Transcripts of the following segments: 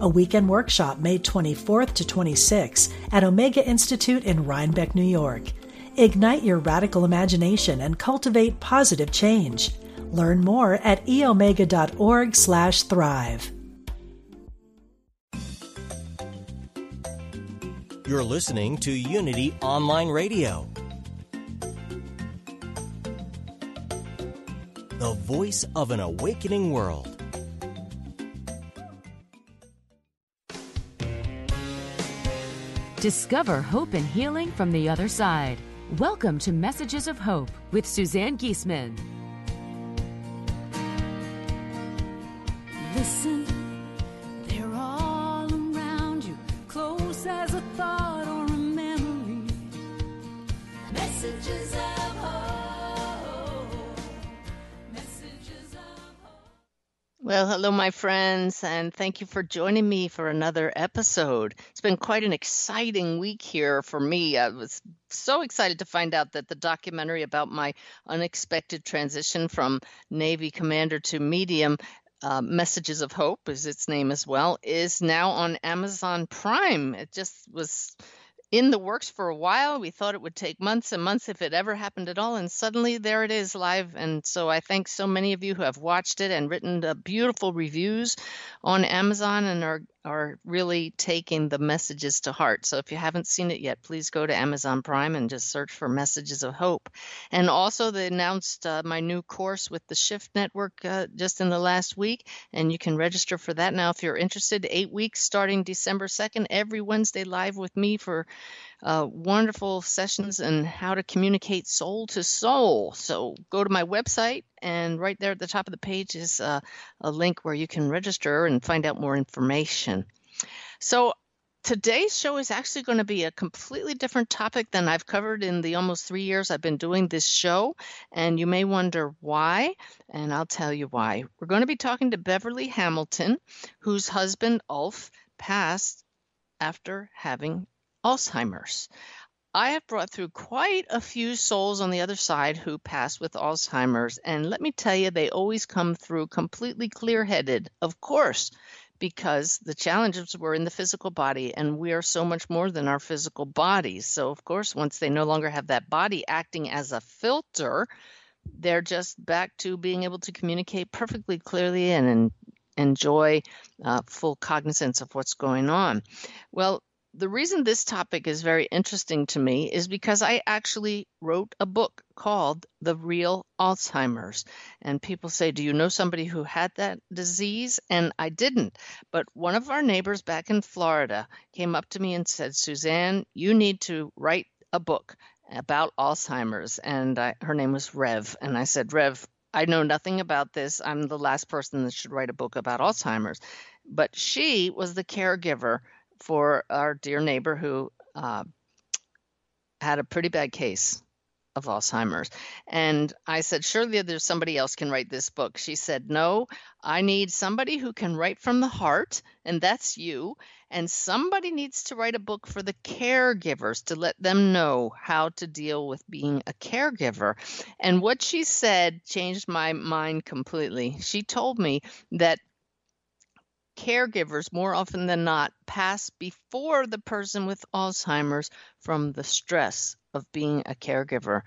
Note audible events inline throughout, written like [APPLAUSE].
a weekend workshop May 24th to 26th at Omega Institute in Rhinebeck, New York. Ignite your radical imagination and cultivate positive change. Learn more at eomega.org/thrive. You're listening to Unity Online Radio. The voice of an awakening world. Discover hope and healing from the other side. Welcome to Messages of Hope with Suzanne Giesemann. Well, hello, my friends, and thank you for joining me for another episode. It's been quite an exciting week here for me. I was so excited to find out that the documentary about my unexpected transition from Navy commander to medium, uh, Messages of Hope is its name as well, is now on Amazon Prime. It just was in the works for a while. We thought it would take months and months if it ever happened at all. And suddenly there it is live. And so I thank so many of you who have watched it and written beautiful reviews on Amazon and are are really taking the messages to heart. So if you haven't seen it yet, please go to Amazon Prime and just search for Messages of Hope. And also, they announced uh, my new course with the Shift Network uh, just in the last week, and you can register for that now if you're interested. Eight weeks starting December 2nd, every Wednesday live with me for uh, wonderful sessions on how to communicate soul to soul. So go to my website, and right there at the top of the page is uh, a link where you can register and find out more information. So today's show is actually going to be a completely different topic than I've covered in the almost three years I've been doing this show. And you may wonder why, and I'll tell you why. We're going to be talking to Beverly Hamilton, whose husband, Ulf, passed after having Alzheimer's. I have brought through quite a few souls on the other side who passed with Alzheimer's, and let me tell you, they always come through completely clear headed, of course, because the challenges were in the physical body, and we are so much more than our physical bodies. So, of course, once they no longer have that body acting as a filter, they're just back to being able to communicate perfectly clearly and, and enjoy uh, full cognizance of what's going on. Well, the reason this topic is very interesting to me is because I actually wrote a book called The Real Alzheimer's. And people say, Do you know somebody who had that disease? And I didn't. But one of our neighbors back in Florida came up to me and said, Suzanne, you need to write a book about Alzheimer's. And I, her name was Rev. And I said, Rev, I know nothing about this. I'm the last person that should write a book about Alzheimer's. But she was the caregiver for our dear neighbor who uh, had a pretty bad case of Alzheimer's. And I said, Surely there's somebody else can write this book. She said, No, I need somebody who can write from the heart, and that's you. And somebody needs to write a book for the caregivers to let them know how to deal with being a caregiver. And what she said changed my mind completely. She told me that caregivers more often than not pass before the person with Alzheimer's from the stress of being a caregiver.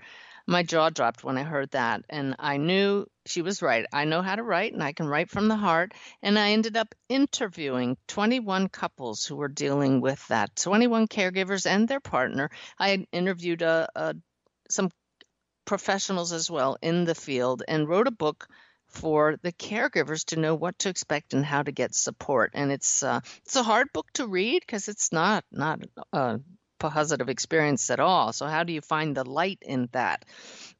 My jaw dropped when I heard that, and I knew she was right. I know how to write, and I can write from the heart. And I ended up interviewing 21 couples who were dealing with that 21 caregivers and their partner. I had interviewed uh, uh, some professionals as well in the field and wrote a book for the caregivers to know what to expect and how to get support. And it's uh, it's a hard book to read because it's not not a positive experience at all. So how do you find the light in that?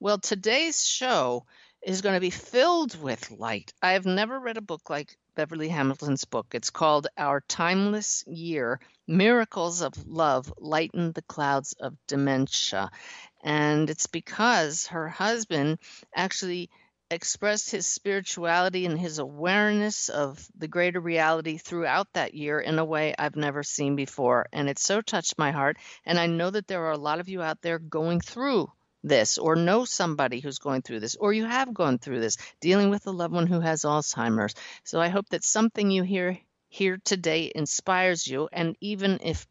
Well, today's show is going to be filled with light. I have never read a book like Beverly Hamilton's book. It's called Our Timeless Year Miracles of Love Lighten the Clouds of Dementia. And it's because her husband actually expressed his spirituality and his awareness of the greater reality throughout that year in a way I've never seen before. And it so touched my heart. And I know that there are a lot of you out there going through this or know somebody who's going through this or you have gone through this dealing with a loved one who has Alzheimer's. So I hope that something you hear here today inspires you and even if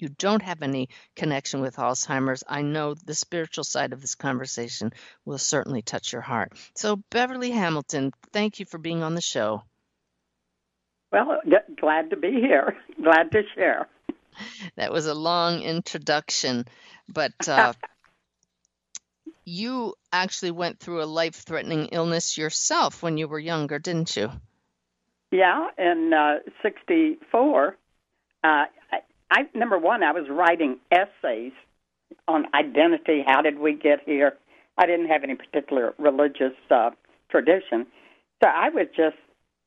you don't have any connection with Alzheimer's, I know the spiritual side of this conversation will certainly touch your heart. So, Beverly Hamilton, thank you for being on the show. Well, glad to be here. [LAUGHS] Glad to share. [LAUGHS] That was a long introduction, but [LAUGHS] uh, you actually went through a life threatening illness yourself when you were younger, didn't you? Yeah, in uh, 64, uh, I, number one, I was writing essays on identity. How did we get here? I didn't have any particular religious uh, tradition, so I was just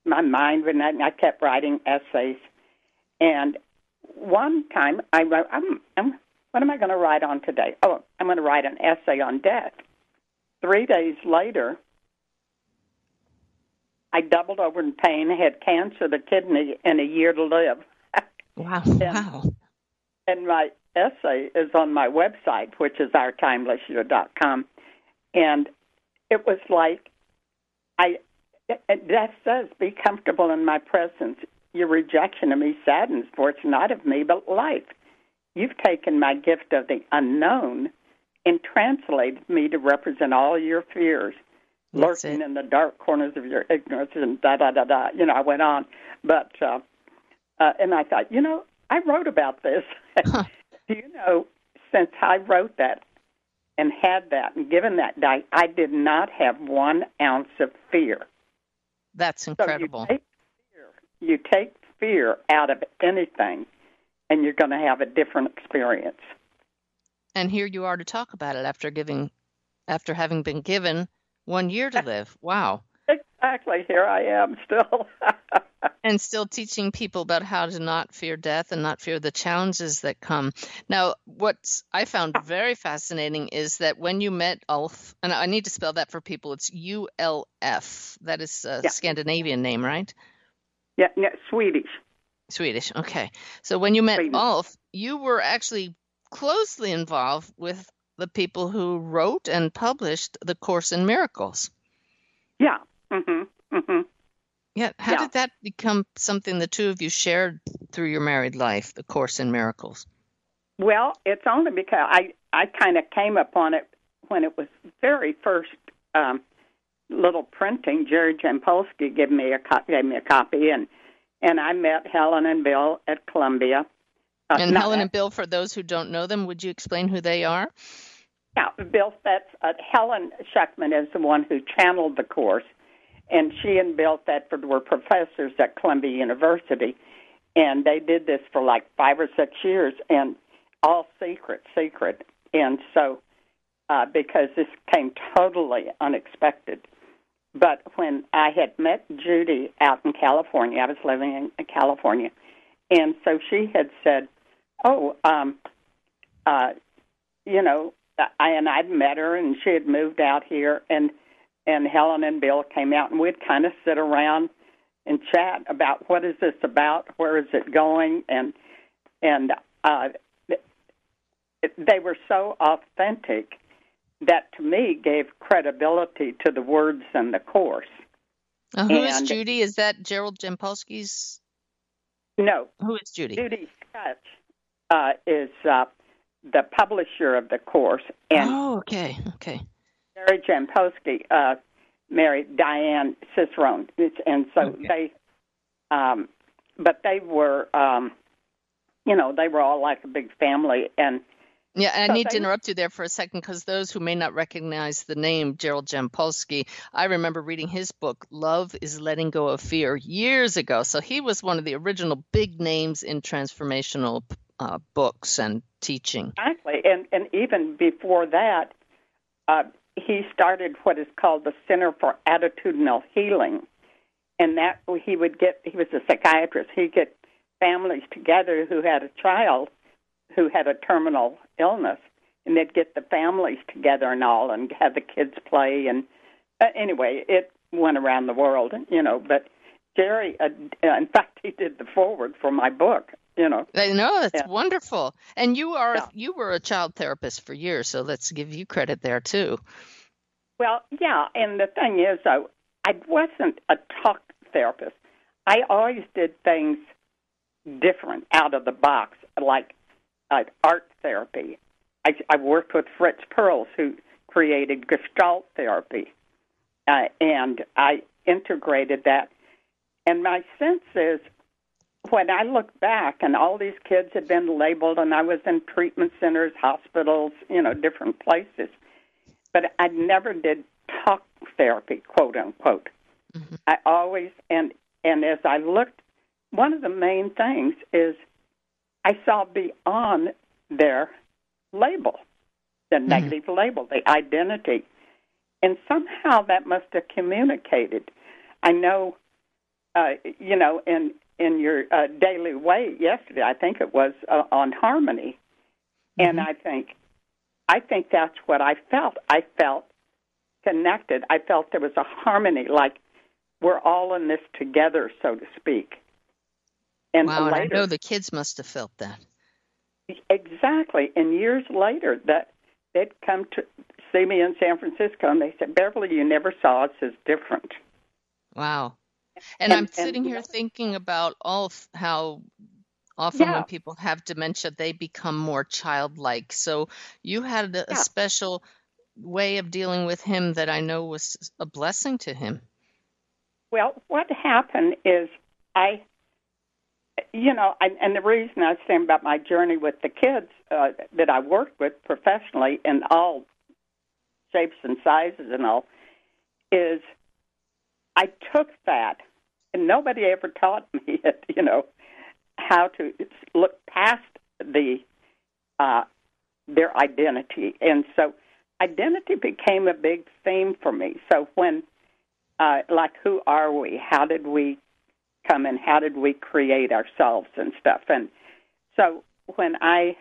my mind when I, I kept writing essays. And one time I wrote, I'm, I'm, what am I going to write on today? Oh, I'm going to write an essay on death. Three days later, I doubled over in pain, had cancer of the kidney, and a year to live. Wow. And, wow. And my essay is on my website, which is ourtimelessyear.com. And it was like, I that says, be comfortable in my presence. Your rejection of me saddens, for it's not of me, but life. You've taken my gift of the unknown and translated me to represent all your fears That's lurking it. in the dark corners of your ignorance and da da da da. You know, I went on, but uh, uh, and I thought, you know, I wrote about this. [LAUGHS] Do you know? Since I wrote that and had that and given that die, I did not have one ounce of fear. That's incredible. So you take fear, you take fear out of anything, and you're going to have a different experience. and here you are to talk about it after giving after having been given one year to live. Wow. Exactly. Here I am still. [LAUGHS] and still teaching people about how to not fear death and not fear the challenges that come. Now, what I found very fascinating is that when you met Ulf, and I need to spell that for people, it's U L F. That is a Yeah. Scandinavian name, right? yeah, yeah, Swedish. Swedish. Okay. So when you met. Ulf, you were actually closely involved with the people who wrote and published the Course in Miracles. Yeah. Mhm. Mhm. Yeah. How Yeah. did that become something the two of you shared through your married life, the Course in Miracles? Well, it's only because I I kind of came upon it when it was very first um, little printing. Jerry Jampolsky gave me a co- gave me a copy, and and I met Helen and Bill at Columbia. Uh, And Helen at- and Bill, for those who don't know them, would you explain who they are? Yeah, Bill That's uh, Helen Schucman is the one who channeled the course, and she and Bill Thetford were professors at Columbia University, and they did this for like five or six years, and all secret, secret. And so, uh, because this came totally unexpected, but when I had met Judy out in California, I was living in, California, and so she had said, "Oh, um, uh, you know." I and I'd met her, and she had moved out here, and and Helen and Bill came out, and we'd kind of sit around and chat about what is this about, where is it going, and and uh, they were so authentic that to me gave credibility to the words and the course. Uh, who is And- Judy? Is that Gerald Jampolsky's? No, Who is Judy? Judy Skutch uh, is uh, the publisher of the course, and oh, okay, okay. Jerry Jampolsky uh, married Diane Cirincione, It's- and so Okay. they, um, but they were, um, you know, they were all like a big family, and Yeah, and So I need to interrupt you there for a second because those who may not recognize the name Gerald Jampolsky, I remember reading his book, Love is Letting Go of Fear, years ago. So he was one of the original big names in transformational uh, books and teaching. exactly, and and even before that, uh, he started what is called the Center for Attitudinal Healing, and that he would get. He was a psychiatrist. He'd get families together who had a child who had a terminal illness, and they'd get the families together and all, and have the kids play. And uh, anyway, it went around the world, you know. But Jerry, uh, in fact, [LAUGHS] he did the foreword for my book. You know, I know that's Yeah. wonderful. And you are Yeah. you were a child therapist for years, so let's give you credit there too. Well, yeah, and the thing is, though, I wasn't a talk therapist. I always did things different, out of the box, like uh, art therapy. I, I worked with Fritz Perls, who created Gestalt therapy, uh, and I integrated that. And my sense is, when I look back, and all these kids had been labeled, and I was in treatment centers, hospitals, you know, different places but I never did talk therapy, quote unquote. I always and and as I looked, one of the main things is I saw beyond their label, the negative label, the identity, and somehow that must have communicated. I know, uh, you know, in in your uh, daily way yesterday, I think it was uh, on harmony, and I think I think that's what I felt. I felt connected. I felt there was a harmony, like we're all in this together, so to speak. And wow, and I know the kids must have felt that. exactly. And years later, that they'd come to see me in San Francisco, and they said, "Beverly, you never saw us as different." Wow. And, And- I'm and, sitting here thinking about all how often Yeah. when people have dementia, they become more childlike. So you had a, a Yeah. special way of dealing with him that I know was a blessing to him. Well, what happened is I, you know, I, and the reason I was saying about my journey with the kids uh, that I worked with professionally in all shapes and sizes and all is I took that, and nobody ever taught [LAUGHS] me it, you know, how to look past the uh, their identity, and so identity became a big theme for me. So when uh, like who are we? How did we come and how did we create ourselves and stuff? And so when I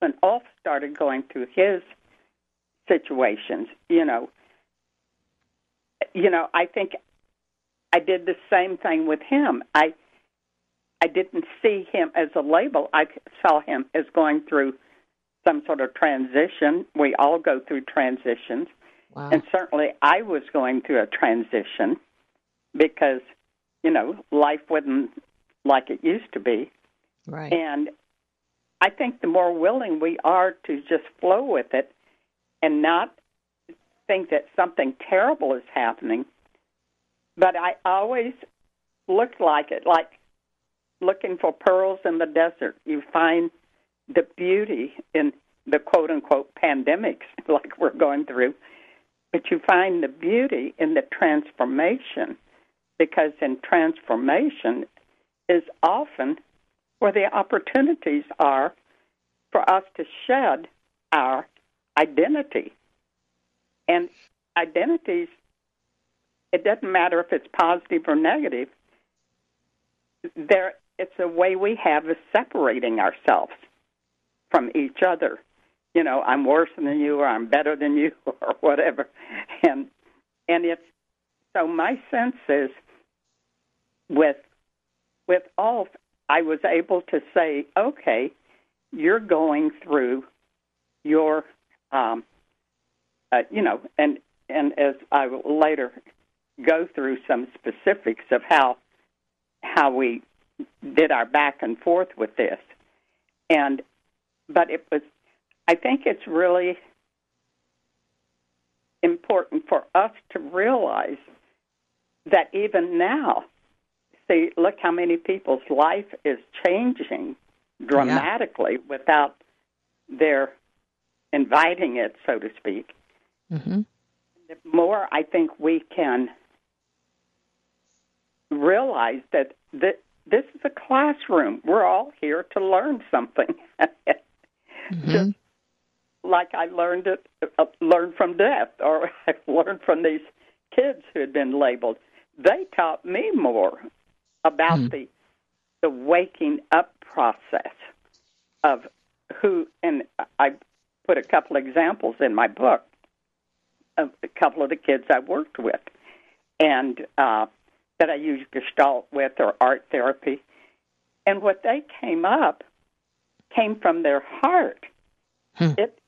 when Ulf started going through his situations, you know, you know, I think I did the same thing with him. I I didn't see him as a label. I saw him as going through some sort of transition. We all go through transitions. Wow. And certainly I was going through a transition because, you know, life wasn't like it used to be. right. And I think the more willing we are to just flow with it and not think that something terrible is happening. But I always looked like it, like looking for pearls in the desert. You find the beauty in the quote unquote pandemics [LAUGHS] like we're going through, but you find the beauty in the transformation because in transformation is often where the opportunities are for us to shed our identity. And identities, it doesn't matter if it's positive or negative, there it's a way we have of separating ourselves from each other. You know, I'm worse than you or I'm better than you [LAUGHS] or whatever. And and it's so my sense is with with Ulf, I was able to say, okay, you're going through your, um, uh, you know, and and as I will later go through some specifics of how how we did our back and forth with this, and but it was, I think it's really important for us to realize that even now see, look how many people's life is changing dramatically without their inviting it, so to speak. hmm The more I think we can realize that th- this is a classroom. We're all here to learn something. [LAUGHS] Just like I learned it, uh, learned from death, or [LAUGHS] I learned from these kids who had been labeled. They taught me more about Hmm. the the waking up process of who, and I put a couple examples in my book of a couple of the kids I worked with, and uh, that I used Gestalt with or art therapy, and what they came up came from their heart. Hmm. It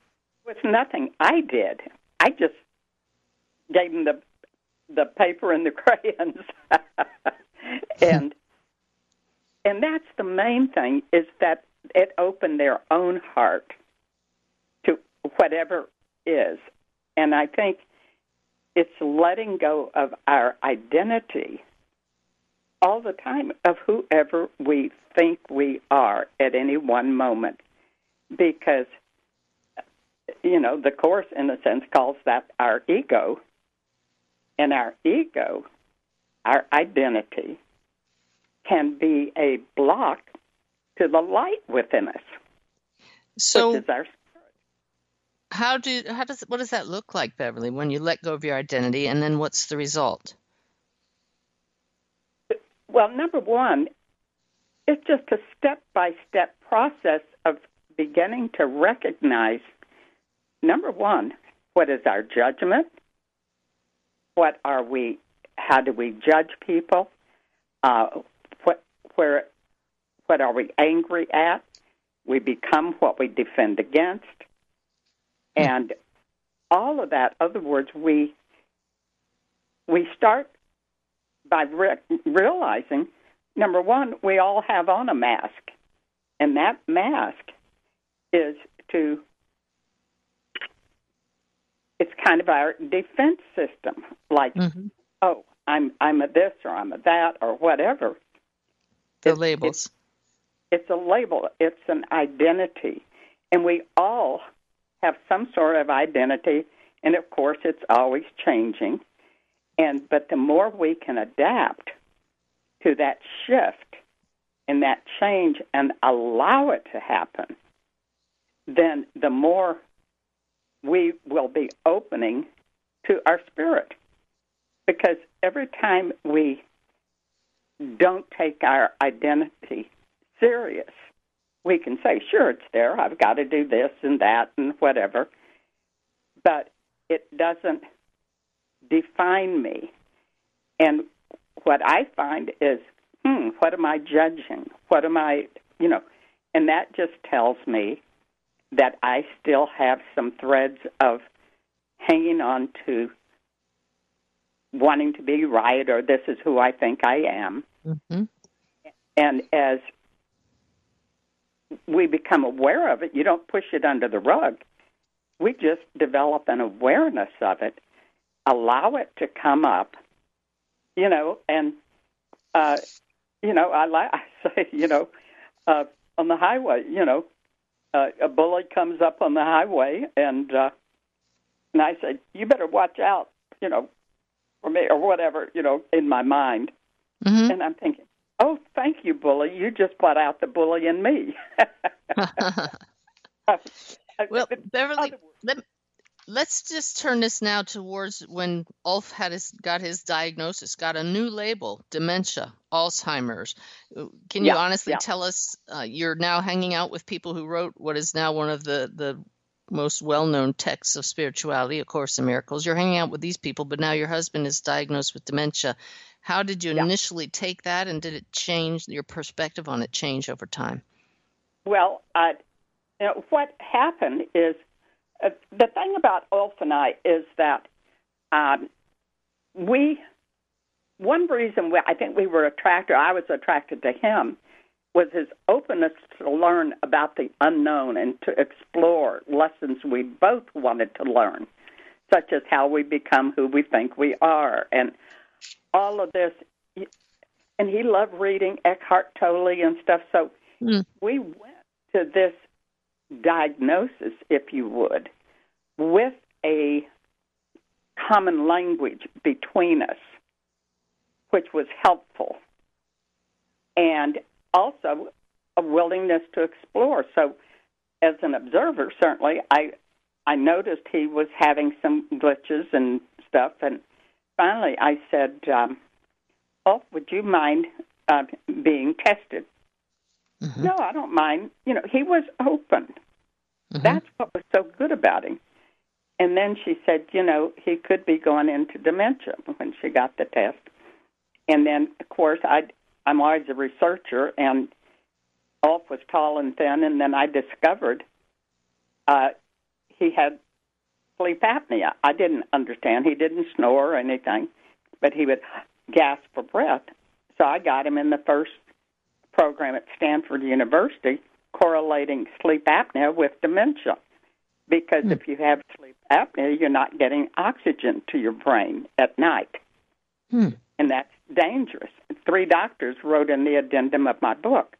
was nothing I did. I just gave them the the paper and the [LAUGHS] crayons, and and that's the main thing is that it opened their own heart to whatever is, and I think it's letting go of our identity all the time of whoever we think we are at any one moment because you know the course in a sense calls that our ego and our ego our identity can be a block to the light within us So our how do how does what does that look like, Beverly, when you let go of your identity and then what's the result? Well, number one, it's just a step by step process of beginning to recognize number one, what is our judgment? What are we, how do we judge people? Uh, what, where, what are we angry at? We become what we defend against. And all of that, other words, we, we start by re- realizing number one, we all have on a mask, and that mask is to it's kind of our defense system, like Mhm. oh, I'm I'm a this or I'm a that or whatever. The It's- labels. It's a label. It's an identity, and we all have some sort of identity, and of course, it's always changing. And but the more we can adapt to that shift and that change and allow it to happen, then the more we will be opening to our spirit. Because every time we don't take our identity serious, we can say, sure, it's there. I've got to do this and that and whatever. But it doesn't define me. And what I find is, hmm, what am I judging? What am I, you know, and that just tells me that I still have some threads of hanging on to wanting to be right or this is who I think I am. hmm And as we become aware of it, you don't push it under the rug. We just develop an awareness of it, allow it to come up, you know, and, uh, you know, I, li- [LAUGHS] I say, you know, uh, on the highway, you know, uh, a bully comes up on the highway, and uh, and I said, "You better watch out," you know, for me or whatever, you know, in my mind. hmm And I'm thinking, "Oh, thank you, bully. You just brought out the bully in me." [LAUGHS] [LAUGHS] well, Beverly, let, let's just turn this now towards when Ulf had his got his diagnosis, got a new label, dementia, Alzheimer's. Uh, Can you Yeah, honestly yeah. tell us uh, you're now hanging out with people who wrote what is now one of the the most well-known texts of spirituality, A Course in Miracles. You're hanging out with these people, but now your husband is diagnosed with dementia. How did you Yeah. initially take that, and did it change your perspective on it change over time? Well, uh, what happened is uh, the thing about I is that um, we, one reason we, I think we were attracted, I was attracted to him, was his openness to learn about the unknown and to explore lessons we both wanted to learn, such as how we become who we think we are, and all of this. And he loved reading Eckhart Tolle and stuff, so Mm. we went to this diagnosis, if you would, with a common language between us, which was helpful, and also a willingness to explore. So, as an observer, certainly, I I noticed he was having some glitches and stuff, and finally I said, um, "Oh, would you mind uh, being tested?" Mhm. No, I don't mind. You know, he was open. Mhm. That's what was so good about him. And then she said, you know, he could be going into dementia when she got the test. And then, of course, I I'm always a researcher, and Ulf was tall and thin, and then I discovered uh, he had sleep apnea. I didn't understand. He didn't snore or anything, but he would gasp for breath. So I got him in the first program at Stanford University correlating sleep apnea with dementia. Because if you have sleep apnea, you're not getting oxygen to your brain at night. Hmm. And that's dangerous. Three doctors wrote in the addendum of my book.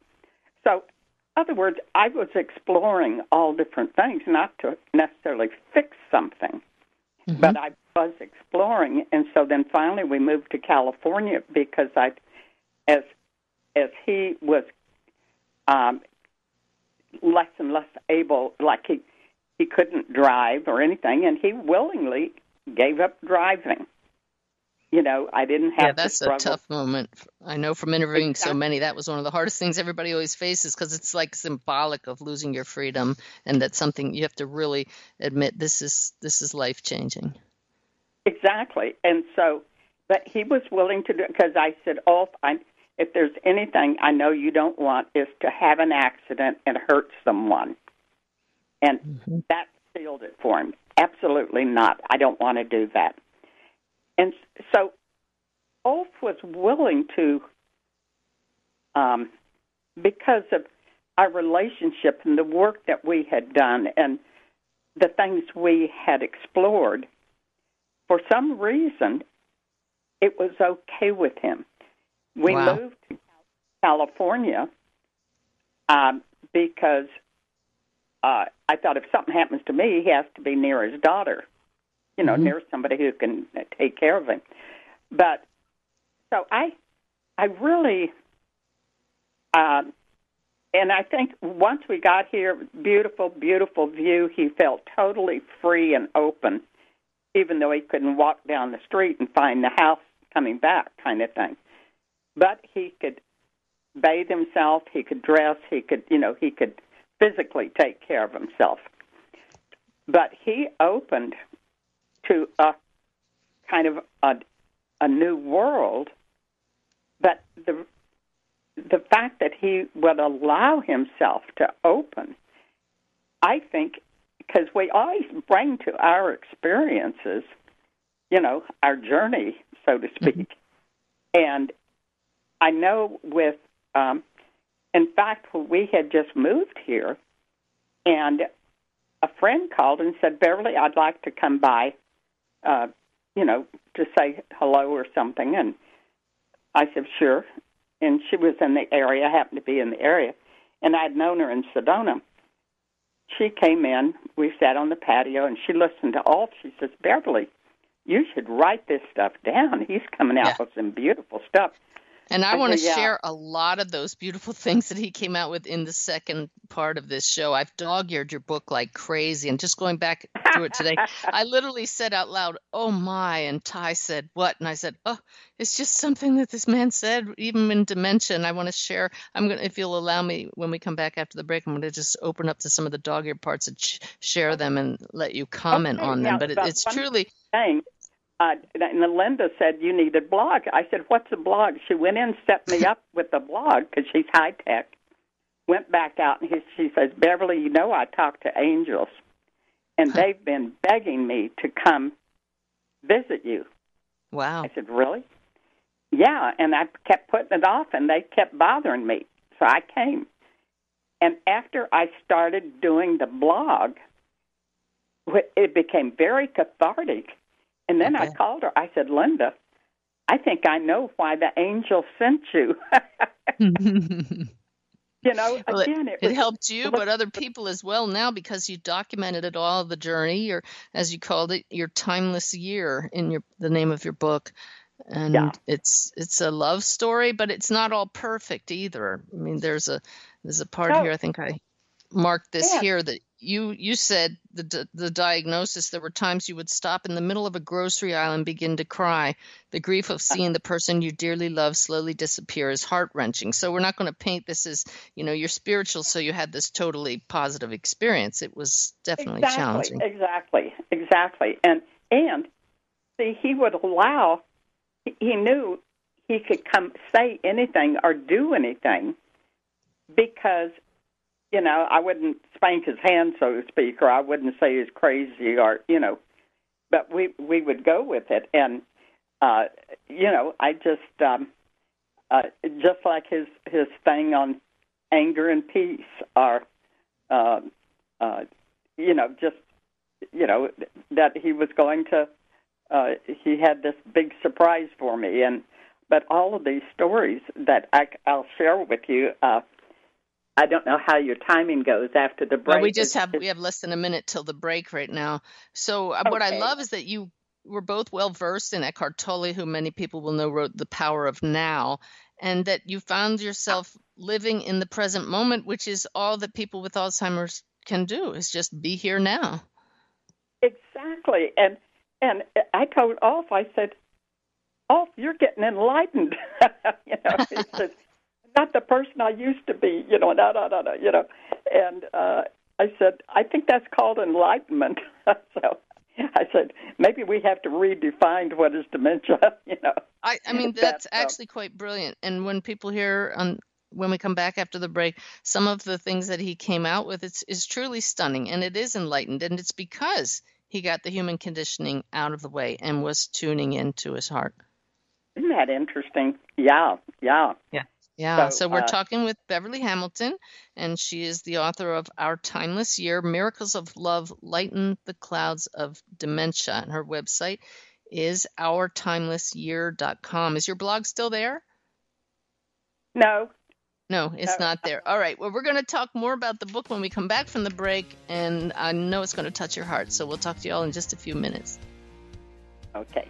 So, in other words, I was exploring all different things, not to necessarily fix something, but I was exploring. And so then finally we moved to California because I, as as he was um, less and less able, like he he couldn't drive or anything, and he willingly gave up driving. You know, I didn't have Yeah, that's a tough moment. I know from interviewing so many, that was one of the hardest things everybody always faces because it's like symbolic of losing your freedom, and that's something you have to really admit this is this is life changing. Exactly. And so, but he was willing to do because I said, "Oh, I, if there's anything I know you don't want is to have an accident and hurt someone," and that sealed it for him. Absolutely not. I don't want to do that. And so, Ulf was willing to, um, because of our relationship and the work that we had done and the things we had explored for some reason, it was okay with him. We Wow. moved to California um, because uh, I thought if something happens to me, he has to be near his daughter, you know, near somebody who can uh, take care of him. But so I, I really, um, and I think once we got here, beautiful, beautiful view. He felt totally free and open even though he couldn't walk down the street and find the house coming back, kind of thing. But he could bathe himself, he could dress, he could, you know, he could physically take care of himself. But he opened to a kind of a, a new world. But the the fact that he would allow himself to open, I think, because we always bring to our experiences, you know, our journey, so to mm-hmm. speak. And I know with, um, in fact, we had just moved here, and a friend called and said, Beverly, I'd like to come by, uh, you know, to say hello or something. And I said, sure. And she was in the area, happened to be in the area, and I'd known her in Sedona she came in. We sat on the patio, and she listened to all. She says, "Beverly, you should write this stuff down. He's coming out Yeah. with some beautiful stuff." And I want to yeah. share a lot of those beautiful [LAUGHS] things that he came out with in the second part of this show. I've dog eared your book like crazy. And just going back through it today, [LAUGHS] I literally said out loud, Oh my. And Ty said, What? And I said, Oh, it's just something that this man said, even in dementia. And I want to share. I'm going to, if you'll allow me, when we come back after the break, I'm going to just open up to some of the dog eared parts and sh- share them and let you comment Okay, on them. yeah, But it, it's truly, Thing. Uh, and Linda said you need a blog. I said, "What's a blog?" She went in, set me up with the blog because she's high tech. Went back out, and he, she says, "Beverly, you know I talk to angels, and they've been begging me to come visit you." wow. I said, Really? Yeah. And I kept putting it off, and they kept bothering me. So I came. And after I started doing the blog, it became very cathartic. And then I called her. I said, Linda, I think I know why the angel sent you. [LAUGHS] you know, Well, again, it, it was, helped you, but other people as well now because you documented it all the journey, or as you called it, your timeless year in your the name of your book. And Yeah. it's it's a love story, but it's not all perfect either. I mean, there's a there's a part No. here I think I marked this Yeah. here that you you said the the diagnosis there were times you would stop in the middle of a grocery aisle and begin to cry the grief of uh. seeing the person you dearly love slowly disappear is heart-wrenching so we're not going to paint this as you know you're spiritual so you had this totally positive experience it was definitely exactly, challenging Exactly, exactly. And and see, he would allow. He knew he could come say anything or do anything because you know I wouldn't spank his hand, so to speak, or I wouldn't say he's crazy, or you know, but we we would go with it, and uh, you know, I just um, uh, just like his his thing on anger and peace, or uh, uh, you know, just you know that he was going to. Uh, he had this big surprise for me, and but all of these stories that I, I'll share with you. Uh, I don't know how your timing goes after the break. well, we just have we have less than a minute till the break right now so uh, what i love is that you were both well versed in eckhart tolle who many people will know wrote the power of now and that you found yourself living in the present moment which is all that people with alzheimer's can do is just be here now Exactly. And and I told Ulf, I said, Ulf, you're getting enlightened. [LAUGHS] you know, he [LAUGHS] said, not the person I used to be, you know, no, no, no, no, you know. And uh, I said, I think that's called enlightenment. [LAUGHS] so I said, maybe we have to redefine what is dementia, [LAUGHS] you know. I, I mean, that's uh, actually quite brilliant. And when people hear on when we come back after the break, some of the things that he came out with it's, is truly stunning and it is enlightened. And it's because he got the human conditioning out of the way and was tuning into his heart. Isn't that interesting? Yeah, yeah. Yeah, So, so, we're uh, talking with Beverly Hamilton, and she is the author of Our Timeless Year Miracles of Love Lighten the Clouds of Dementia. And her website is ourtimelessyear.com. Is your blog still there? No, No, it's No. not there. All right. Well, we're going to talk more about the book when we come back from the break, and I know it's going to touch your heart. So we'll talk to you all in just a few minutes. okay.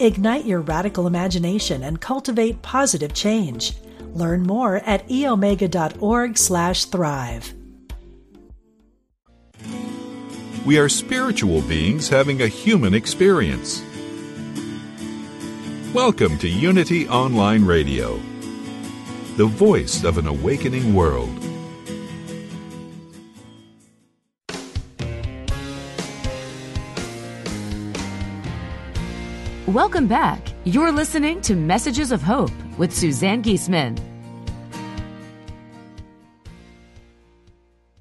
Ignite your radical imagination and cultivate positive change. Learn more at eomega.org/thrive. We are spiritual beings having a human experience. Welcome to Unity Online Radio, the voice of an awakening world. Welcome back. You're listening to Messages of Hope with Suzanne Giesemann.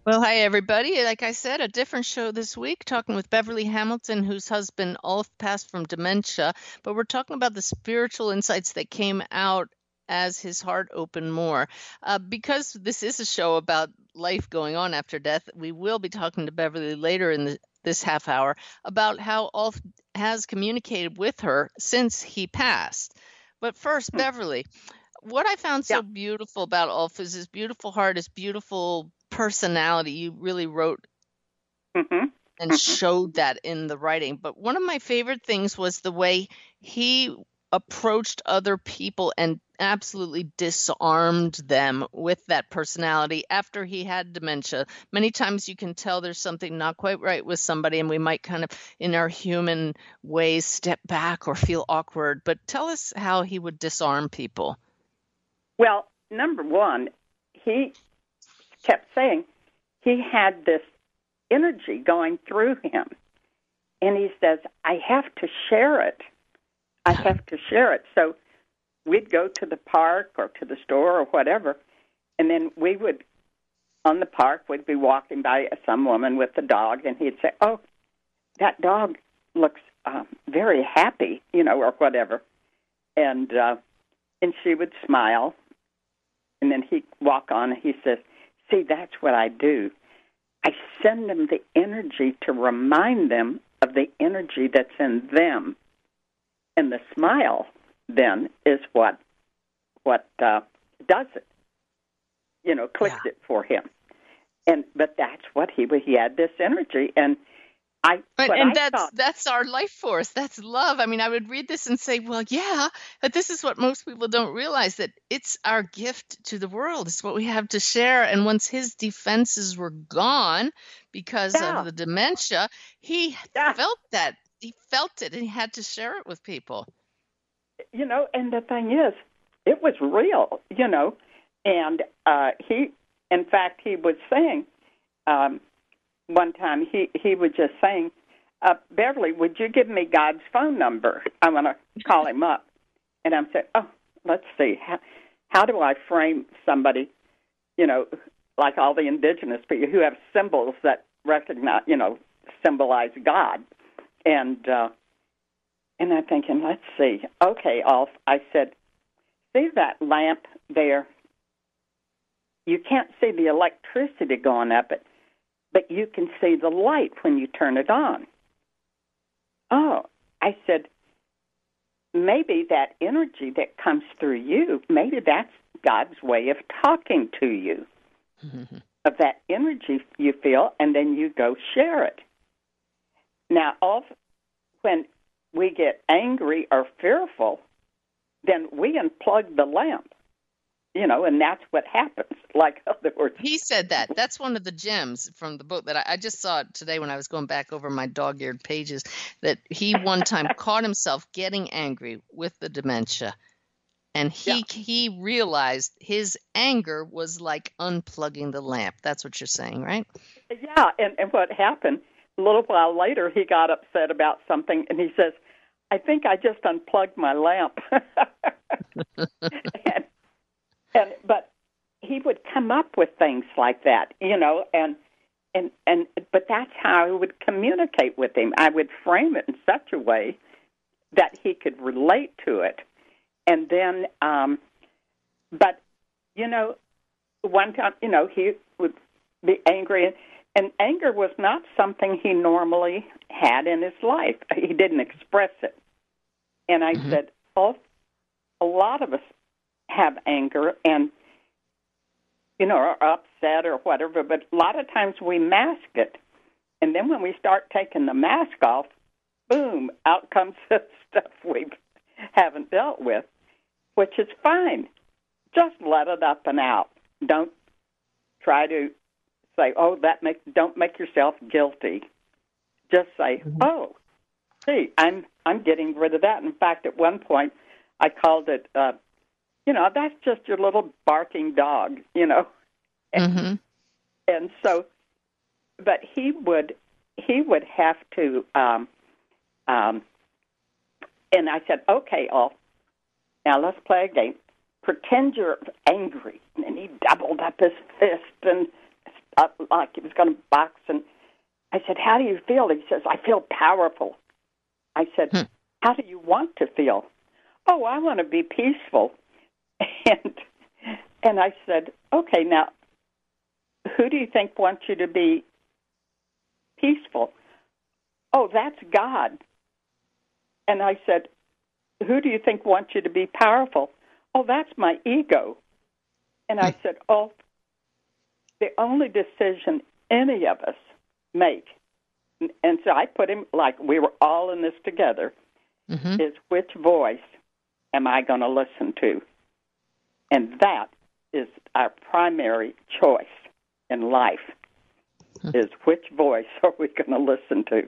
Well, hi, everybody. Like I said, a different show this week, talking with Beverly Hamilton, whose husband Ulf passed from dementia. But we're talking about the spiritual insights that came out as his heart opened more. Uh, because this is a show about life going on after death, we will be talking to Beverly later in the, this half hour about how Ulf has communicated with her since he passed. But first, Beverly, what I found so Yeah. beautiful about Ulf is his beautiful heart, his beautiful personality. You really wrote hmm and showed that in the writing. But one of my favorite things was the way he approached other people and absolutely disarmed them with that personality after he had dementia. Many times you can tell there's something not quite right with somebody, and we might kind of, in our human ways, step back or feel awkward. But tell us how he would disarm people. Well, number one, he kept saying he had this energy going through him. And he says, I have to share it. I have to share it. So we'd go to the park or to the store or whatever, And then we would, on the park, we'd be walking by some woman with the dog, and he'd say, "Oh, that dog looks um, very happy," you know, or whatever. And uh, and she would smile, and then he'd walk on, and he says, "See, that's what I do. I send them the energy to remind them of the energy that's in them, and the smile then is what what uh, does it. You know, clicks Yeah. it for him. And but that's what he he had this energy, and I But, and I that's thought, that's our life force. That's love. I mean, I would read this and say, well, yeah, but this is what most people don't realize that it's our gift to the world. It's what we have to share. And once his defenses were gone because Yeah. of the dementia, he Yeah. felt that. He felt it and he had to share it with people. you know, and the thing is, it was real, you know, and uh, he, in fact, he was saying um, one time he he was just saying, uh, Beverly, would you give me God's phone number? I want to call him up, and I'm saying, oh, let's see, how how do I frame somebody, you know, like all the indigenous people who have symbols that recognize, you know, symbolize God, and. uh and I'm thinking, let's see. Okay, Ulf, I said, see that lamp there? You can't see the electricity going up it, but you can see the light when you turn it on. Oh, I said, maybe that energy that comes through you, maybe that's God's way of talking to you, [LAUGHS] of that energy you feel, and then you go share it. Now, Ulf, when we get angry or fearful, then we unplug the lamp. You know, and that's what happens. [LAUGHS] Like other words, He said that. That's one of the gems from the book that I, I just saw today when I was going back over my dog eared pages. That he one time [LAUGHS] caught himself getting angry with the dementia. And he he realized his anger was like unplugging the lamp. That's what you're saying, right? yeah. And, and what happened? A little while later, he got upset about something, and he says, "I think I just unplugged my lamp." [LAUGHS] and, and but he would come up with things like that, you know, and and and but that's how I would communicate with him. I would frame it in such a way that he could relate to it, and then, um, but you know, one time, you know, he would be angry, and, and anger was not something he normally had in his life. He didn't express it, and I mm-hmm. said, "Oh, a lot of us have anger and." you know, are upset or whatever, but a lot of times we mask it. And then when we start taking the mask off, boom, out [LAUGHS] comes the stuff we haven't dealt with, which is fine. Just let it up and out. Don't try to say, "Oh, that make don't make yourself guilty." Just say, "Oh, see, I'm I'm getting rid of that." In fact, at one point, I called it uh you know, that's just your little barking dog, you know. Mm-hmm. [LAUGHS] And so, but he would he would have to, um, um, and I said, okay, Ulf, now let's play a game. Pretend you're angry, and he doubled up his fist and up like he was going to box. And I said, how do you feel? He says, I feel powerful. I said, hmm. how do you want to feel? Oh, I want to be peaceful. [LAUGHS] And and I said, okay, now who do you think wants you to be peaceful? Oh, that's God. And I said, who do you think wants you to be powerful? Oh, that's my ego. And I hmm. said, oh, the only decision any of us make, and so I put him like we were all in this together, Mm-hmm. is which voice am I going to listen to? And that is our primary choice in life is which voice [LAUGHS] are we going to listen to?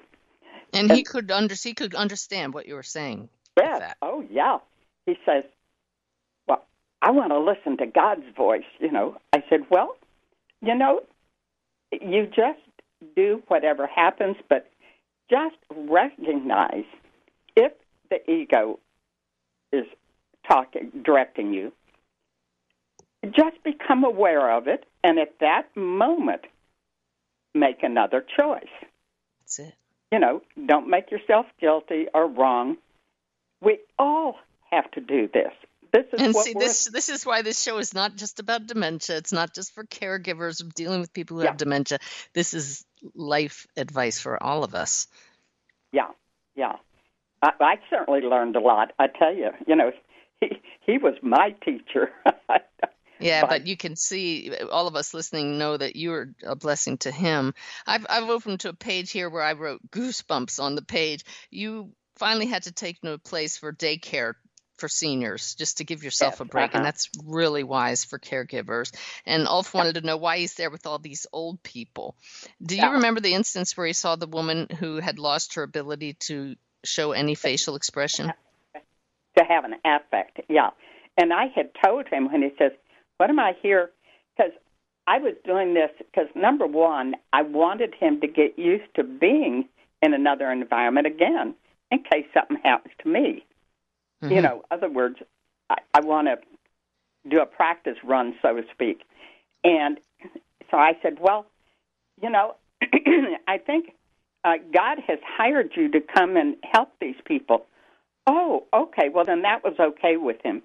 And he could under he could understand what you were saying. that. Oh, yeah. He says, Well, I want to listen to God's voice, you know. I said, Well, you know, you just do whatever happens, but just recognize if the ego is talking, directing you, just become aware of it, and at that moment, make another choice. That's it. You know, don't make yourself guilty or wrong. We all have to do this. This is And see, this this is why this show is not just about dementia. It's not just for caregivers dealing with people who Yeah. have dementia. This is life advice for all of us. Yeah, yeah. I, I certainly learned a lot. I tell you, you know, he he was my teacher. [LAUGHS] Yeah, But- but you can see all of us listening know that you are a blessing to him. I've I've opened to a page here where I wrote goosebumps on the page. You finally had to take no place for daycare for seniors just to give yourself Yes, a break, and uh-huh. that's really wise for caregivers. And Ulf wanted to know why he's there with all these old people. Do you Yeah. remember the instance where he saw the woman who had lost her ability to show any facial expression? to have an affect. Yeah. And I had told him when he says, What am I here? Because I was doing this because, number one, I wanted him to get used to being in another environment again in case something happens to me. You Mhm. know, other words, I, I want to do a practice run, so to speak. And so I said, Well, you know, [CLEARS THROAT] I think uh, God has hired you to come and help these people. Oh, okay. Well, then that was okay with him.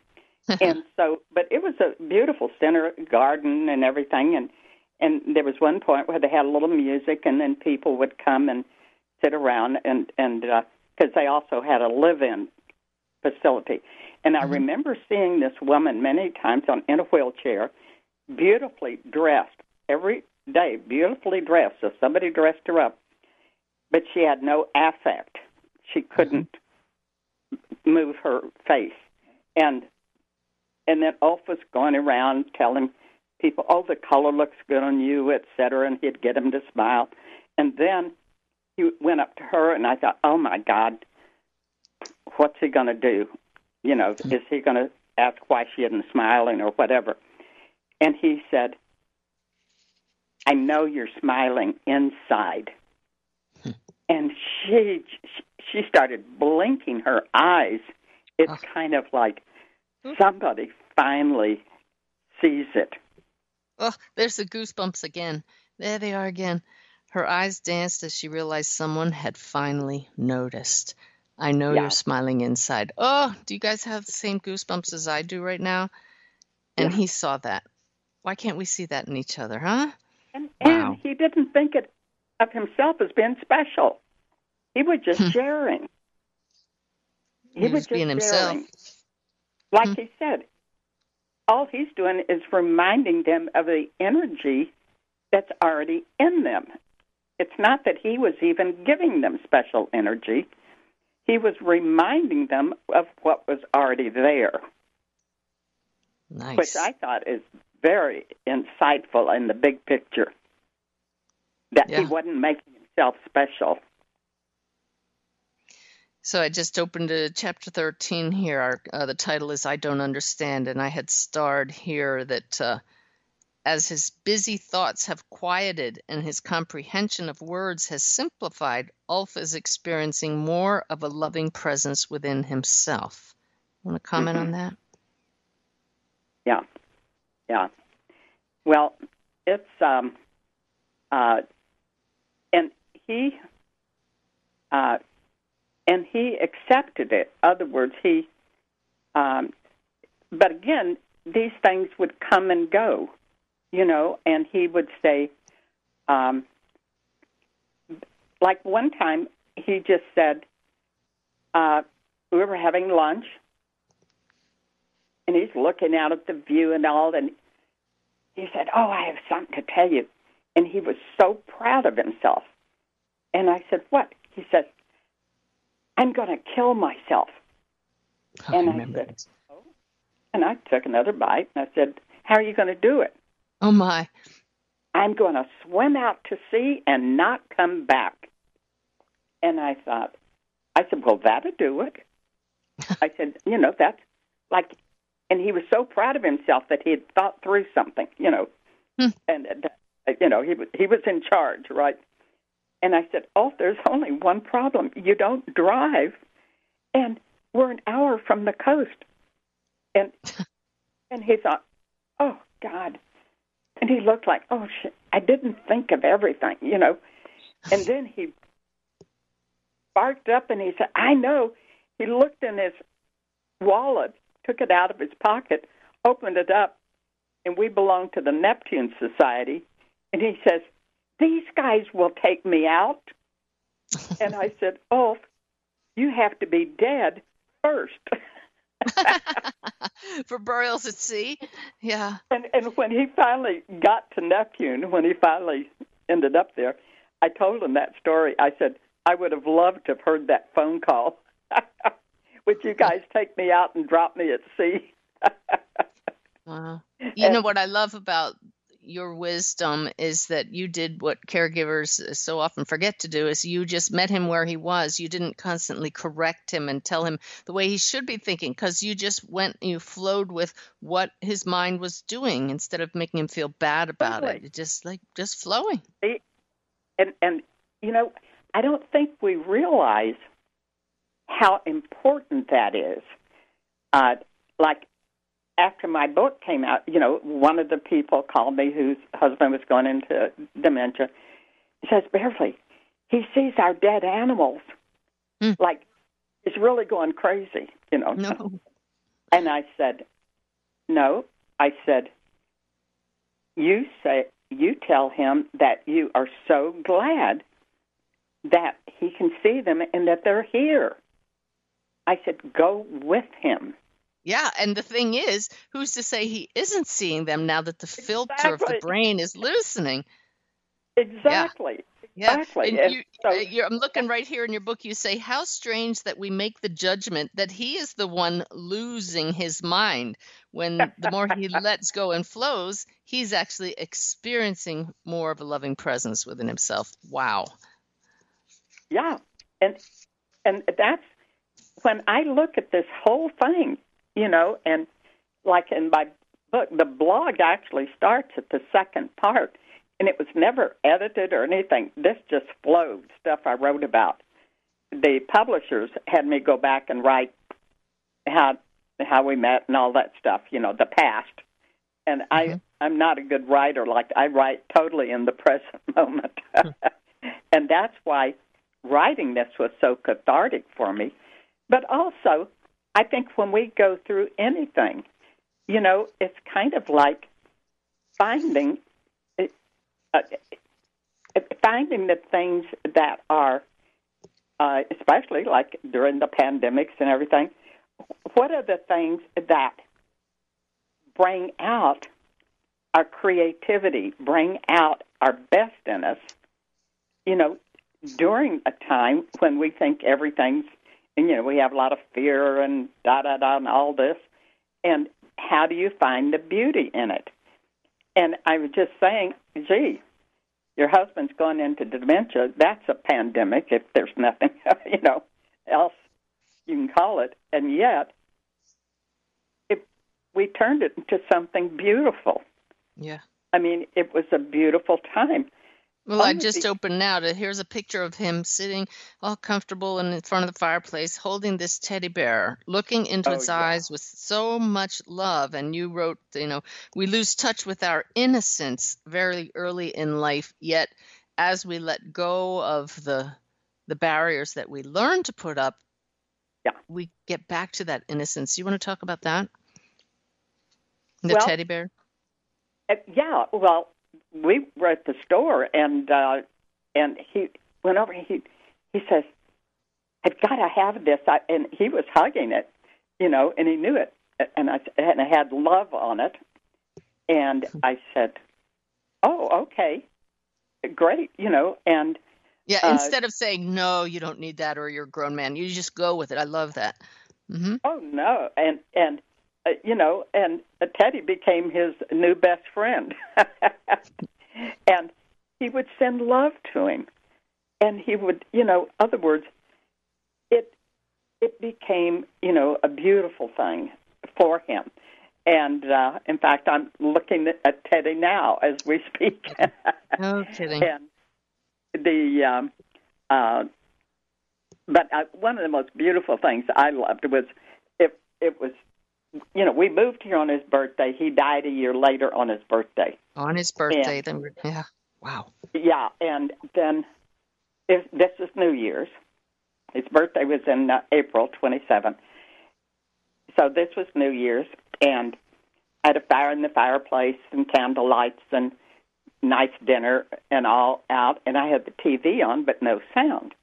[LAUGHS] and so, but it was a beautiful center garden and everything, and and there was one point where they had a little music, and then people would come and sit around, and and because they also had a live-in facility, and I mm-hmm. remember seeing this woman many times on in a wheelchair, beautifully dressed every day, beautifully dressed. So somebody dressed her up, but she had no affect. She mm-hmm. couldn't move her face, and and then Ulf was going around telling people, "Oh, the color looks good on you," et cetera, and he'd get them to smile. And then he went up to her, and I thought, "Oh my God, what's he going to do? You know, hmm. is he going to ask why she isn't smiling or whatever?" And he said, "I know you're smiling inside." Hmm. and she she started blinking her eyes. It's Oh. kind of like hmm. somebody finally sees it. Oh, there's the goosebumps again. There they are again. Her eyes danced as she realized someone had finally noticed. I know Yeah. you're smiling inside. Oh, do you guys have the same goosebumps as I do right now? And Yeah. he saw that. Why can't we see that in each other, huh? And, Wow. and he didn't think it of himself as being special. He was just sharing. Hmm. He was just being himself. sharing. Like Hmm. he said, all he's doing is reminding them of the energy that's already in them. It's not that he was even giving them special energy. He was reminding them of what was already there, Nice. which I thought is very insightful in the big picture. That he wasn't making himself special. So I just opened to chapter 13 here. Our, uh, the title is I Don't Understand, and I had starred here that uh, as his busy thoughts have quieted and his comprehension of words has simplified, Ulf is experiencing more of a loving presence within himself. Want to comment on that? Yeah, yeah. Well, it's um, uh, and he, uh, and he accepted it. Other words, he, um, but again, these things would come and go, you know, and he would say, um, like one time, he just said, uh, we were having lunch and he's looking out at the view and all, and he said, "Oh, I have something to tell you," and he was so proud of himself. And I said, "What?" He said, "I'm going to kill myself." Oh, And I remember said- this. And I took another bite, and I said, "How are you going to do it?" Oh my. I'm going to swim out to sea and not come back. And I thought, I said, well, that'll do it. I said, you know, that's like, and he was so proud of himself that he had thought through something, you know, Hmm. and, uh, you know, he, was- he was in charge, right? And I said, oh, there's only one problem. You don't drive, and we're an hour from the coast. And, and he thought, oh God. And he looked like, oh shit, I didn't think of everything, you know. And [SIGHS] then he barked up and he said, I know. He looked in his wallet, took it out of his pocket, opened it up, and we belong to the Neptune Society. And he says, These guys will take me out. and I [LAUGHS] said, Oh, you have to be dead first. [LAUGHS] [LAUGHS] For burials at sea? Yeah. And and when he finally got to Neptune, when he finally ended up there, I told him that story. I said, I would have loved to have heard that phone call. [LAUGHS] would you guys take me out and drop me at sea? [LAUGHS] wow. You know what I love about your wisdom is that you did what caregivers so often forget to do is you just met him where he was you didn't constantly correct him and tell him the way he should be thinking because you just went you flowed with what his mind was doing instead of making him feel bad about Totally. it it just like just flowing and and you know, I don't think we realize how important that is. Uh, like after my book came out, you know, one of the people called me whose husband was going into dementia. He says, Beverly, he sees our dead animals. Hmm. Like he's really going crazy, you know. no [LAUGHS] And I said, No. I said, You say you tell him that you are so glad that he can see them and that they're here. I said, Go with him. Yeah and the thing is who's to say he isn't seeing them now that the filter of the brain is loosening Exactly. Yeah, Exactly. and And you, so- uh, I'm looking right here in your book. You say, "How strange that we make the judgment that he is the one losing his mind when the more he [LAUGHS] lets go and flows, he's actually experiencing more of a loving presence within himself." Wow. Yeah, and and that's when I look at this whole thing, you know, and like in my book, the blog actually starts at the second part, and it was never edited or anything. This just flowed stuff I wrote about. The publishers had me go back and write how how we met and all that stuff, you know, the past. And I mm-hmm. I'm not a good writer. Like I write totally in the [LAUGHS] present moment, hmm. and that's why writing this was so cathartic for me. But also, I think when we go through anything, you know, it's kind of like finding uh, finding the things that are, uh, especially like during the pandemics and everything. What are the things that bring out our creativity, bring out our best in us? You know, during a time when we think everything's, and you know, we have a lot of fear and da da da and all this, and how do you find the beauty in it? And I was just saying, gee, your husband's gone into dementia. That's a pandemic if there's [LAUGHS] nothing, you know, else you can call it. And yet, it, we turned it into something beautiful. Yeah. I mean, it was a beautiful time. Well, I just be- opened now to here's a picture of him sitting all comfortable in front of the fireplace holding this teddy bear, looking into Oh, its yeah. eyes with so much love. And you wrote, you know, we lose touch with our innocence very early in life, yet as we let go of the the barriers that we learn to put up, Yeah. we get back to that innocence. You want to talk about that? The Well, teddy bear? Uh, yeah, well, we were at the store, and uh, and he went over. He he says, "I've got to have this," I, and he was hugging it, you know, and he knew it, and I and it had love on it, and I said, "Oh, okay, great," you know, and Yeah, uh, instead of saying no, you don't need that, or you're a grown man, you just go with it. I love that. Mm-hmm. oh no, and and uh, you know, and uh, Teddy became his new best friend, [LAUGHS] and he would send love to him, and he would, you know, other words, it it became, you know, a beautiful thing for him. And uh, in fact, I'm looking at, Teddy now as we speak. [LAUGHS] No kidding. [LAUGHS] and the um, uh, but uh, one of the most beautiful things I loved was it it was you know, we moved here on his birthday. He died a year later on his birthday. On his birthday, then we're, yeah. Wow. Yeah, and then if, this is New Year's. His birthday was in uh, April 27th. So this was New Year's, and I had a fire in the fireplace and candle lights and nice dinner and all out, and I had the TV on but no sound.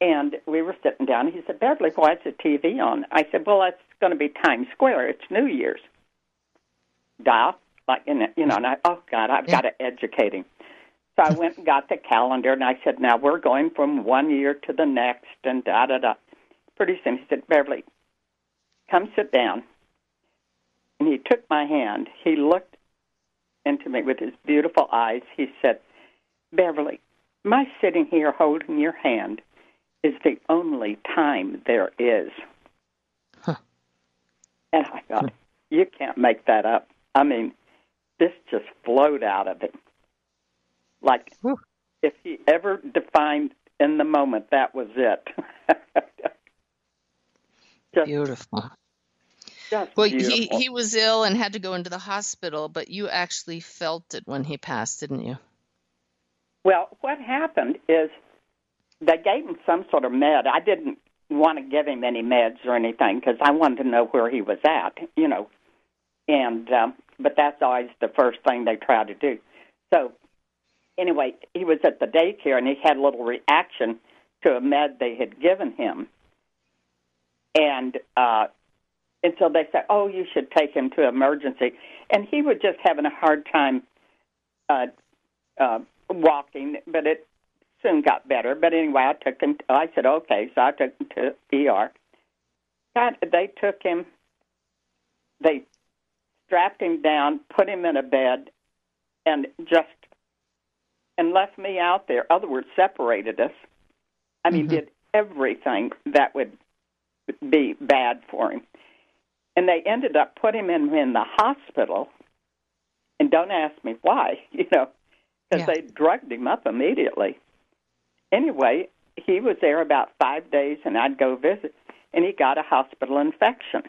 And we were sitting down. He said, Beverly, why is the TV on? I said, Well, that's going to be Times Square. It's New Year's. Dial, like, in it, you know, and I, oh, God, I've got to educate him. So I went and got the calendar, and I said, Now we're going from one year to the next, and da da da. Pretty soon he said, Beverly, come sit down. And he took my hand. He looked into me with his beautiful eyes. He said, Beverly, my sitting here holding your hand is the only time there is. Huh. And I thought, you can't make that up. I mean, this just flowed out of him. Like Whew. if he ever defined in the moment, that was it. [LAUGHS] just, Beautiful. just Well, beautiful. he, he was ill and had to go into the hospital, but you actually felt it when he passed, didn't you? Well, what happened is they gave him some sort of med. I didn't want to give him any meds or anything because I wanted to know where he was at, you know. And um, but that's always the first thing they try to do. So anyway, he was at the daycare and he had a little reaction to a med they had given him, and uh, and so they said, "Oh, you should take him to emergency." And he was just having a hard time uh, uh, walking, but it soon got better. But anyway, I took him. I said, "Okay," so I took him to ER. God, they took him. They strapped him down, put him in a bed, and just and left me out there. Other words, separated us. I mean, did everything that would be bad for him. And they ended up putting him in the hospital. And don't ask me why, [LAUGHS] you know, because Yeah. they drugged him up immediately. Anyway, he was there about five days, and I'd go visit, and he got a hospital infection.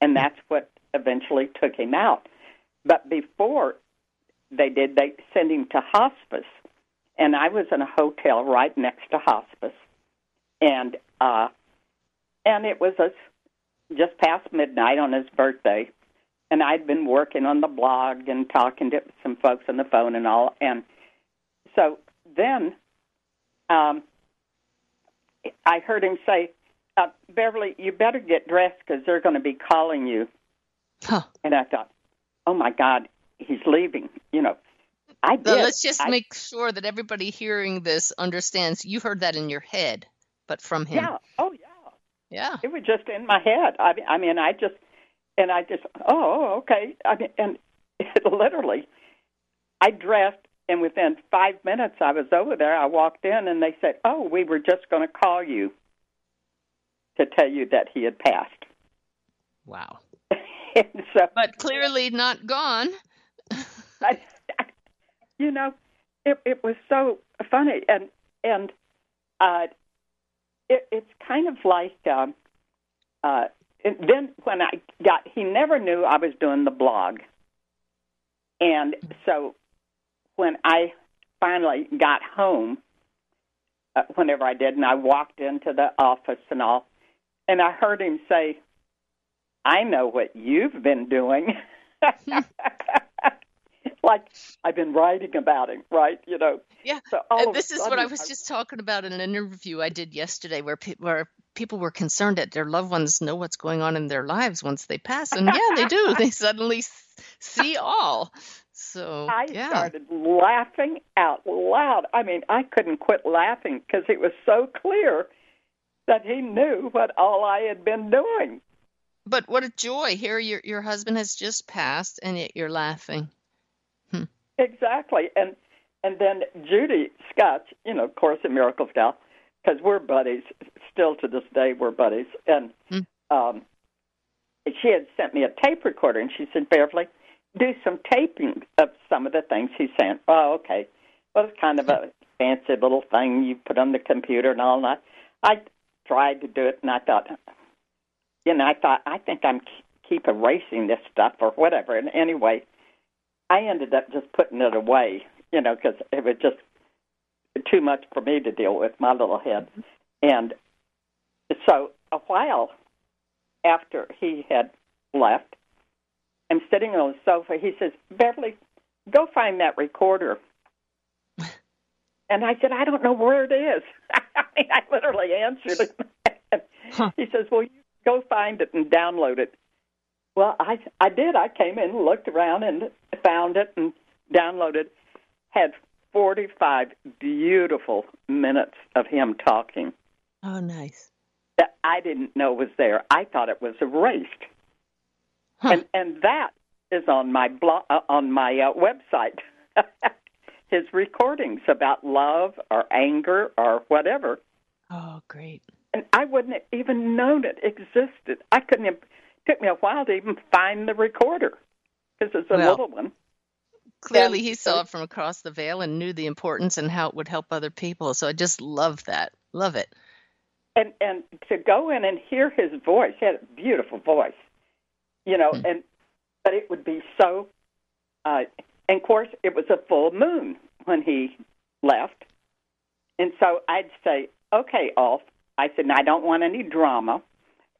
And that's what eventually took him out. But before they did, they sent him to hospice. And I was in a hotel right next to hospice. And uh and it was a, just past midnight on his birthday, and I'd been working on the blog and talking to some folks on the phone and all, and so then um, I heard him say, uh, "Beverly, you better get dressed because they're going to be calling you." Huh. And I thought, "Oh my God, he's leaving!" You know, I did. But let's just I- make sure that everybody hearing this understands you heard that in your head, but from him. Yeah. Oh yeah. Yeah. It was just in my head. I mean, I mean, I just and I just oh okay. I mean, and it, [LAUGHS] literally, I dressed, and within five minutes, I was over there. I walked in, and they said, "Oh, we were just going to call you to tell you that he had passed." Wow. [LAUGHS] and so, But clearly not gone. [LAUGHS] I, you know, it it was so funny, and and uh, it, it's kind of like um, uh, and then when I got, he never knew I was doing the blog, and so when I finally got home, uh, whenever I did, and I walked into the office and all, and I heard him say, "I know what you've been doing." [LAUGHS] like I've been writing about him, right? You know. Yeah. So And of a this is what I was just talking about in an interview I did yesterday where pe- where people were concerned that their loved ones know what's going on in their lives once they pass and yeah they do [LAUGHS] they suddenly s- see all so I yeah started laughing out loud. I mean, I couldn't quit laughing because it was so clear that he knew what all I had been doing. but what a joy here your your husband has just passed and yet you're laughing Exactly. And and then Judy Skutch, you know, of Course a Miracles gal, because we're buddies. Still to this day, we're buddies. And Mm. um, she had sent me a tape recorder, and she said, Beverly, do some taping of some of the things he saying. Oh, okay. Well, it's kind of a fancy little thing you put on the computer and all that. I tried to do it, and I thought, you know, I thought I think I'm keep erasing this stuff or whatever. And anyway, I ended up just putting it away, you know, because it was just too much for me to deal with my little head. And so a while after he had left, I'm sitting on the sofa. He says, Beverly, go find that recorder. And I said, I don't know where it is. [LAUGHS] I mean, I literally answered it. [LAUGHS] huh. He says, Well, you go find it and download it. Well, I I did. I came in, looked around, and found it and downloaded. Had 45 beautiful minutes of him talking. Oh, nice. That I didn't know was there. I thought it was erased. Huh. And and that is on my blog uh, on my uh, website. [LAUGHS] His recordings about love or anger or whatever. Oh, great. And I wouldn't have even known it existed. I couldn't have it took me a while to even find the recorder because it's a well, little one. Clearly, and, he saw it from across the veil and knew the importance and how it would help other people. So I just love that. Love it. And and to go in and hear his voice, he had a beautiful voice, you know. Hmm. And but it would be so. Uh, and of course, it was a full moon when he left, and so I'd say, "Okay, Ulf." I said, "I don't want any drama,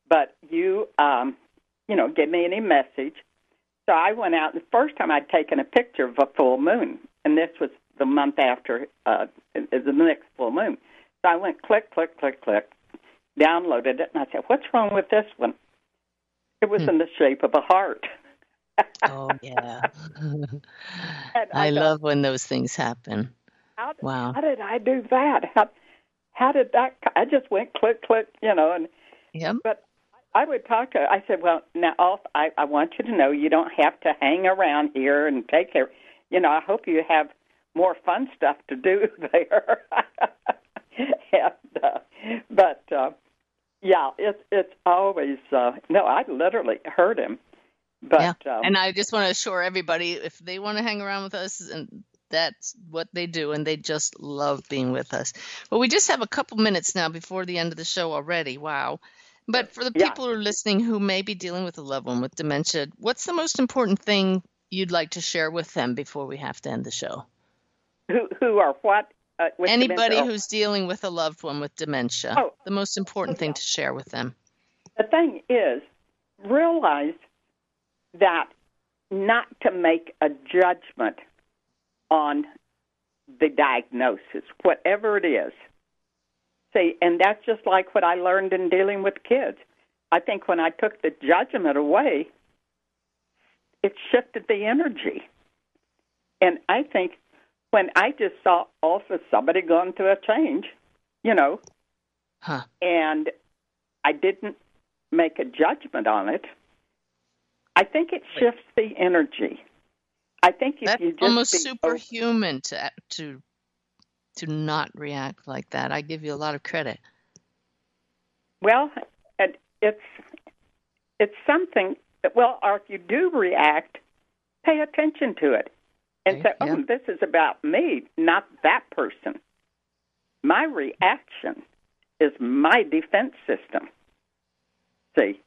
but you um, you know, give me any message. So I went out. The first time I'd taken a picture of a full moon, and this was the month after uh, the next full moon. So I went click, click, click, click, downloaded it, and I said, "What's wrong with this one?" It was hmm. in the shape of a heart. oh yeah. I, I love when those things happen. How did, wow. How did I do that? How how did that? I just went click, click, you know, and yep. But I would talk to. I said, "Well, now, Ulf, I, I want you to know you don't have to hang around here and take care. You know, I hope you have more fun stuff to do [LAUGHS] there." [LAUGHS] and, uh, but uh, yeah, it's it's always uh, no. I literally heard him. But yeah. um, and I just want to assure everybody if they want to hang around with us and that's what they do and they just love being with us. Well, we just have a couple minutes now before the end of the show already. Wow. But for the people yeah. who are listening who may be dealing with a loved one with dementia, what's the most important thing you'd like to share with them before we have to end the show? Who who are what? Uh, Anybody dementia? who's dealing with a loved one with dementia. Oh, the most important thing to share with them. The thing is, realize that not to make a judgment on the diagnosis, whatever it is. See, and that's just like what I learned in dealing with kids. I think when I took the judgment away, it shifted the energy. And I think when I just saw also somebody going through a change, you know, huh. and I didn't make a judgment on it, I think it shifts the energy. I think if That's you just almost superhuman to to to not react like that. I give you a lot of credit. Well, it's it's something. That, well, or if you do react, pay attention to it and say, "Oh, this is about me, not that person." My reaction is my defense system. See,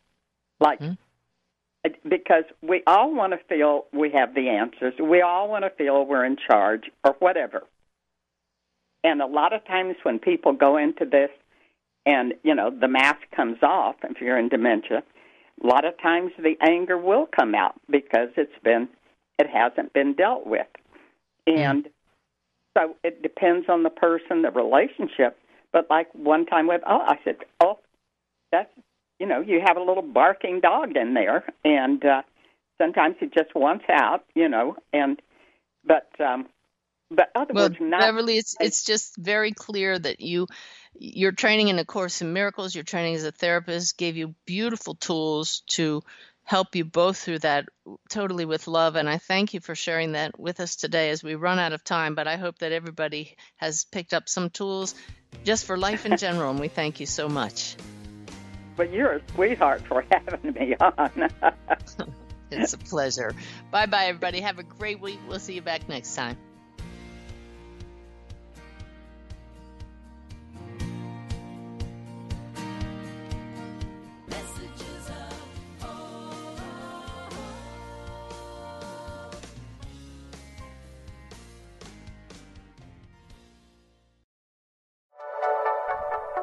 like mm-hmm. because we all want to feel we have the answers. We all want to feel we're in charge or whatever. And a lot of times when people go into this and, you know, the mask comes off if you're in dementia, a lot of times the anger will come out because it's been it hasn't been dealt with. And so it depends on the person, the relationship. But like one time with oh I said, Oh, that's you know, you have a little barking dog in there and uh sometimes he just wants out, you know, and but um but other well, words, not Beverly, it's it's just very clear that you your training in a course in miracles, your training as a therapist gave you beautiful tools to help you both through that totally with love and I thank you for sharing that with us today as we run out of time, but I hope that everybody has picked up some tools just for life in [LAUGHS] general and we thank you so much. But you're a sweetheart for [LAUGHS] having me on. [LAUGHS] it's a pleasure. Bye bye everybody. Have a great week. We'll see you back next time.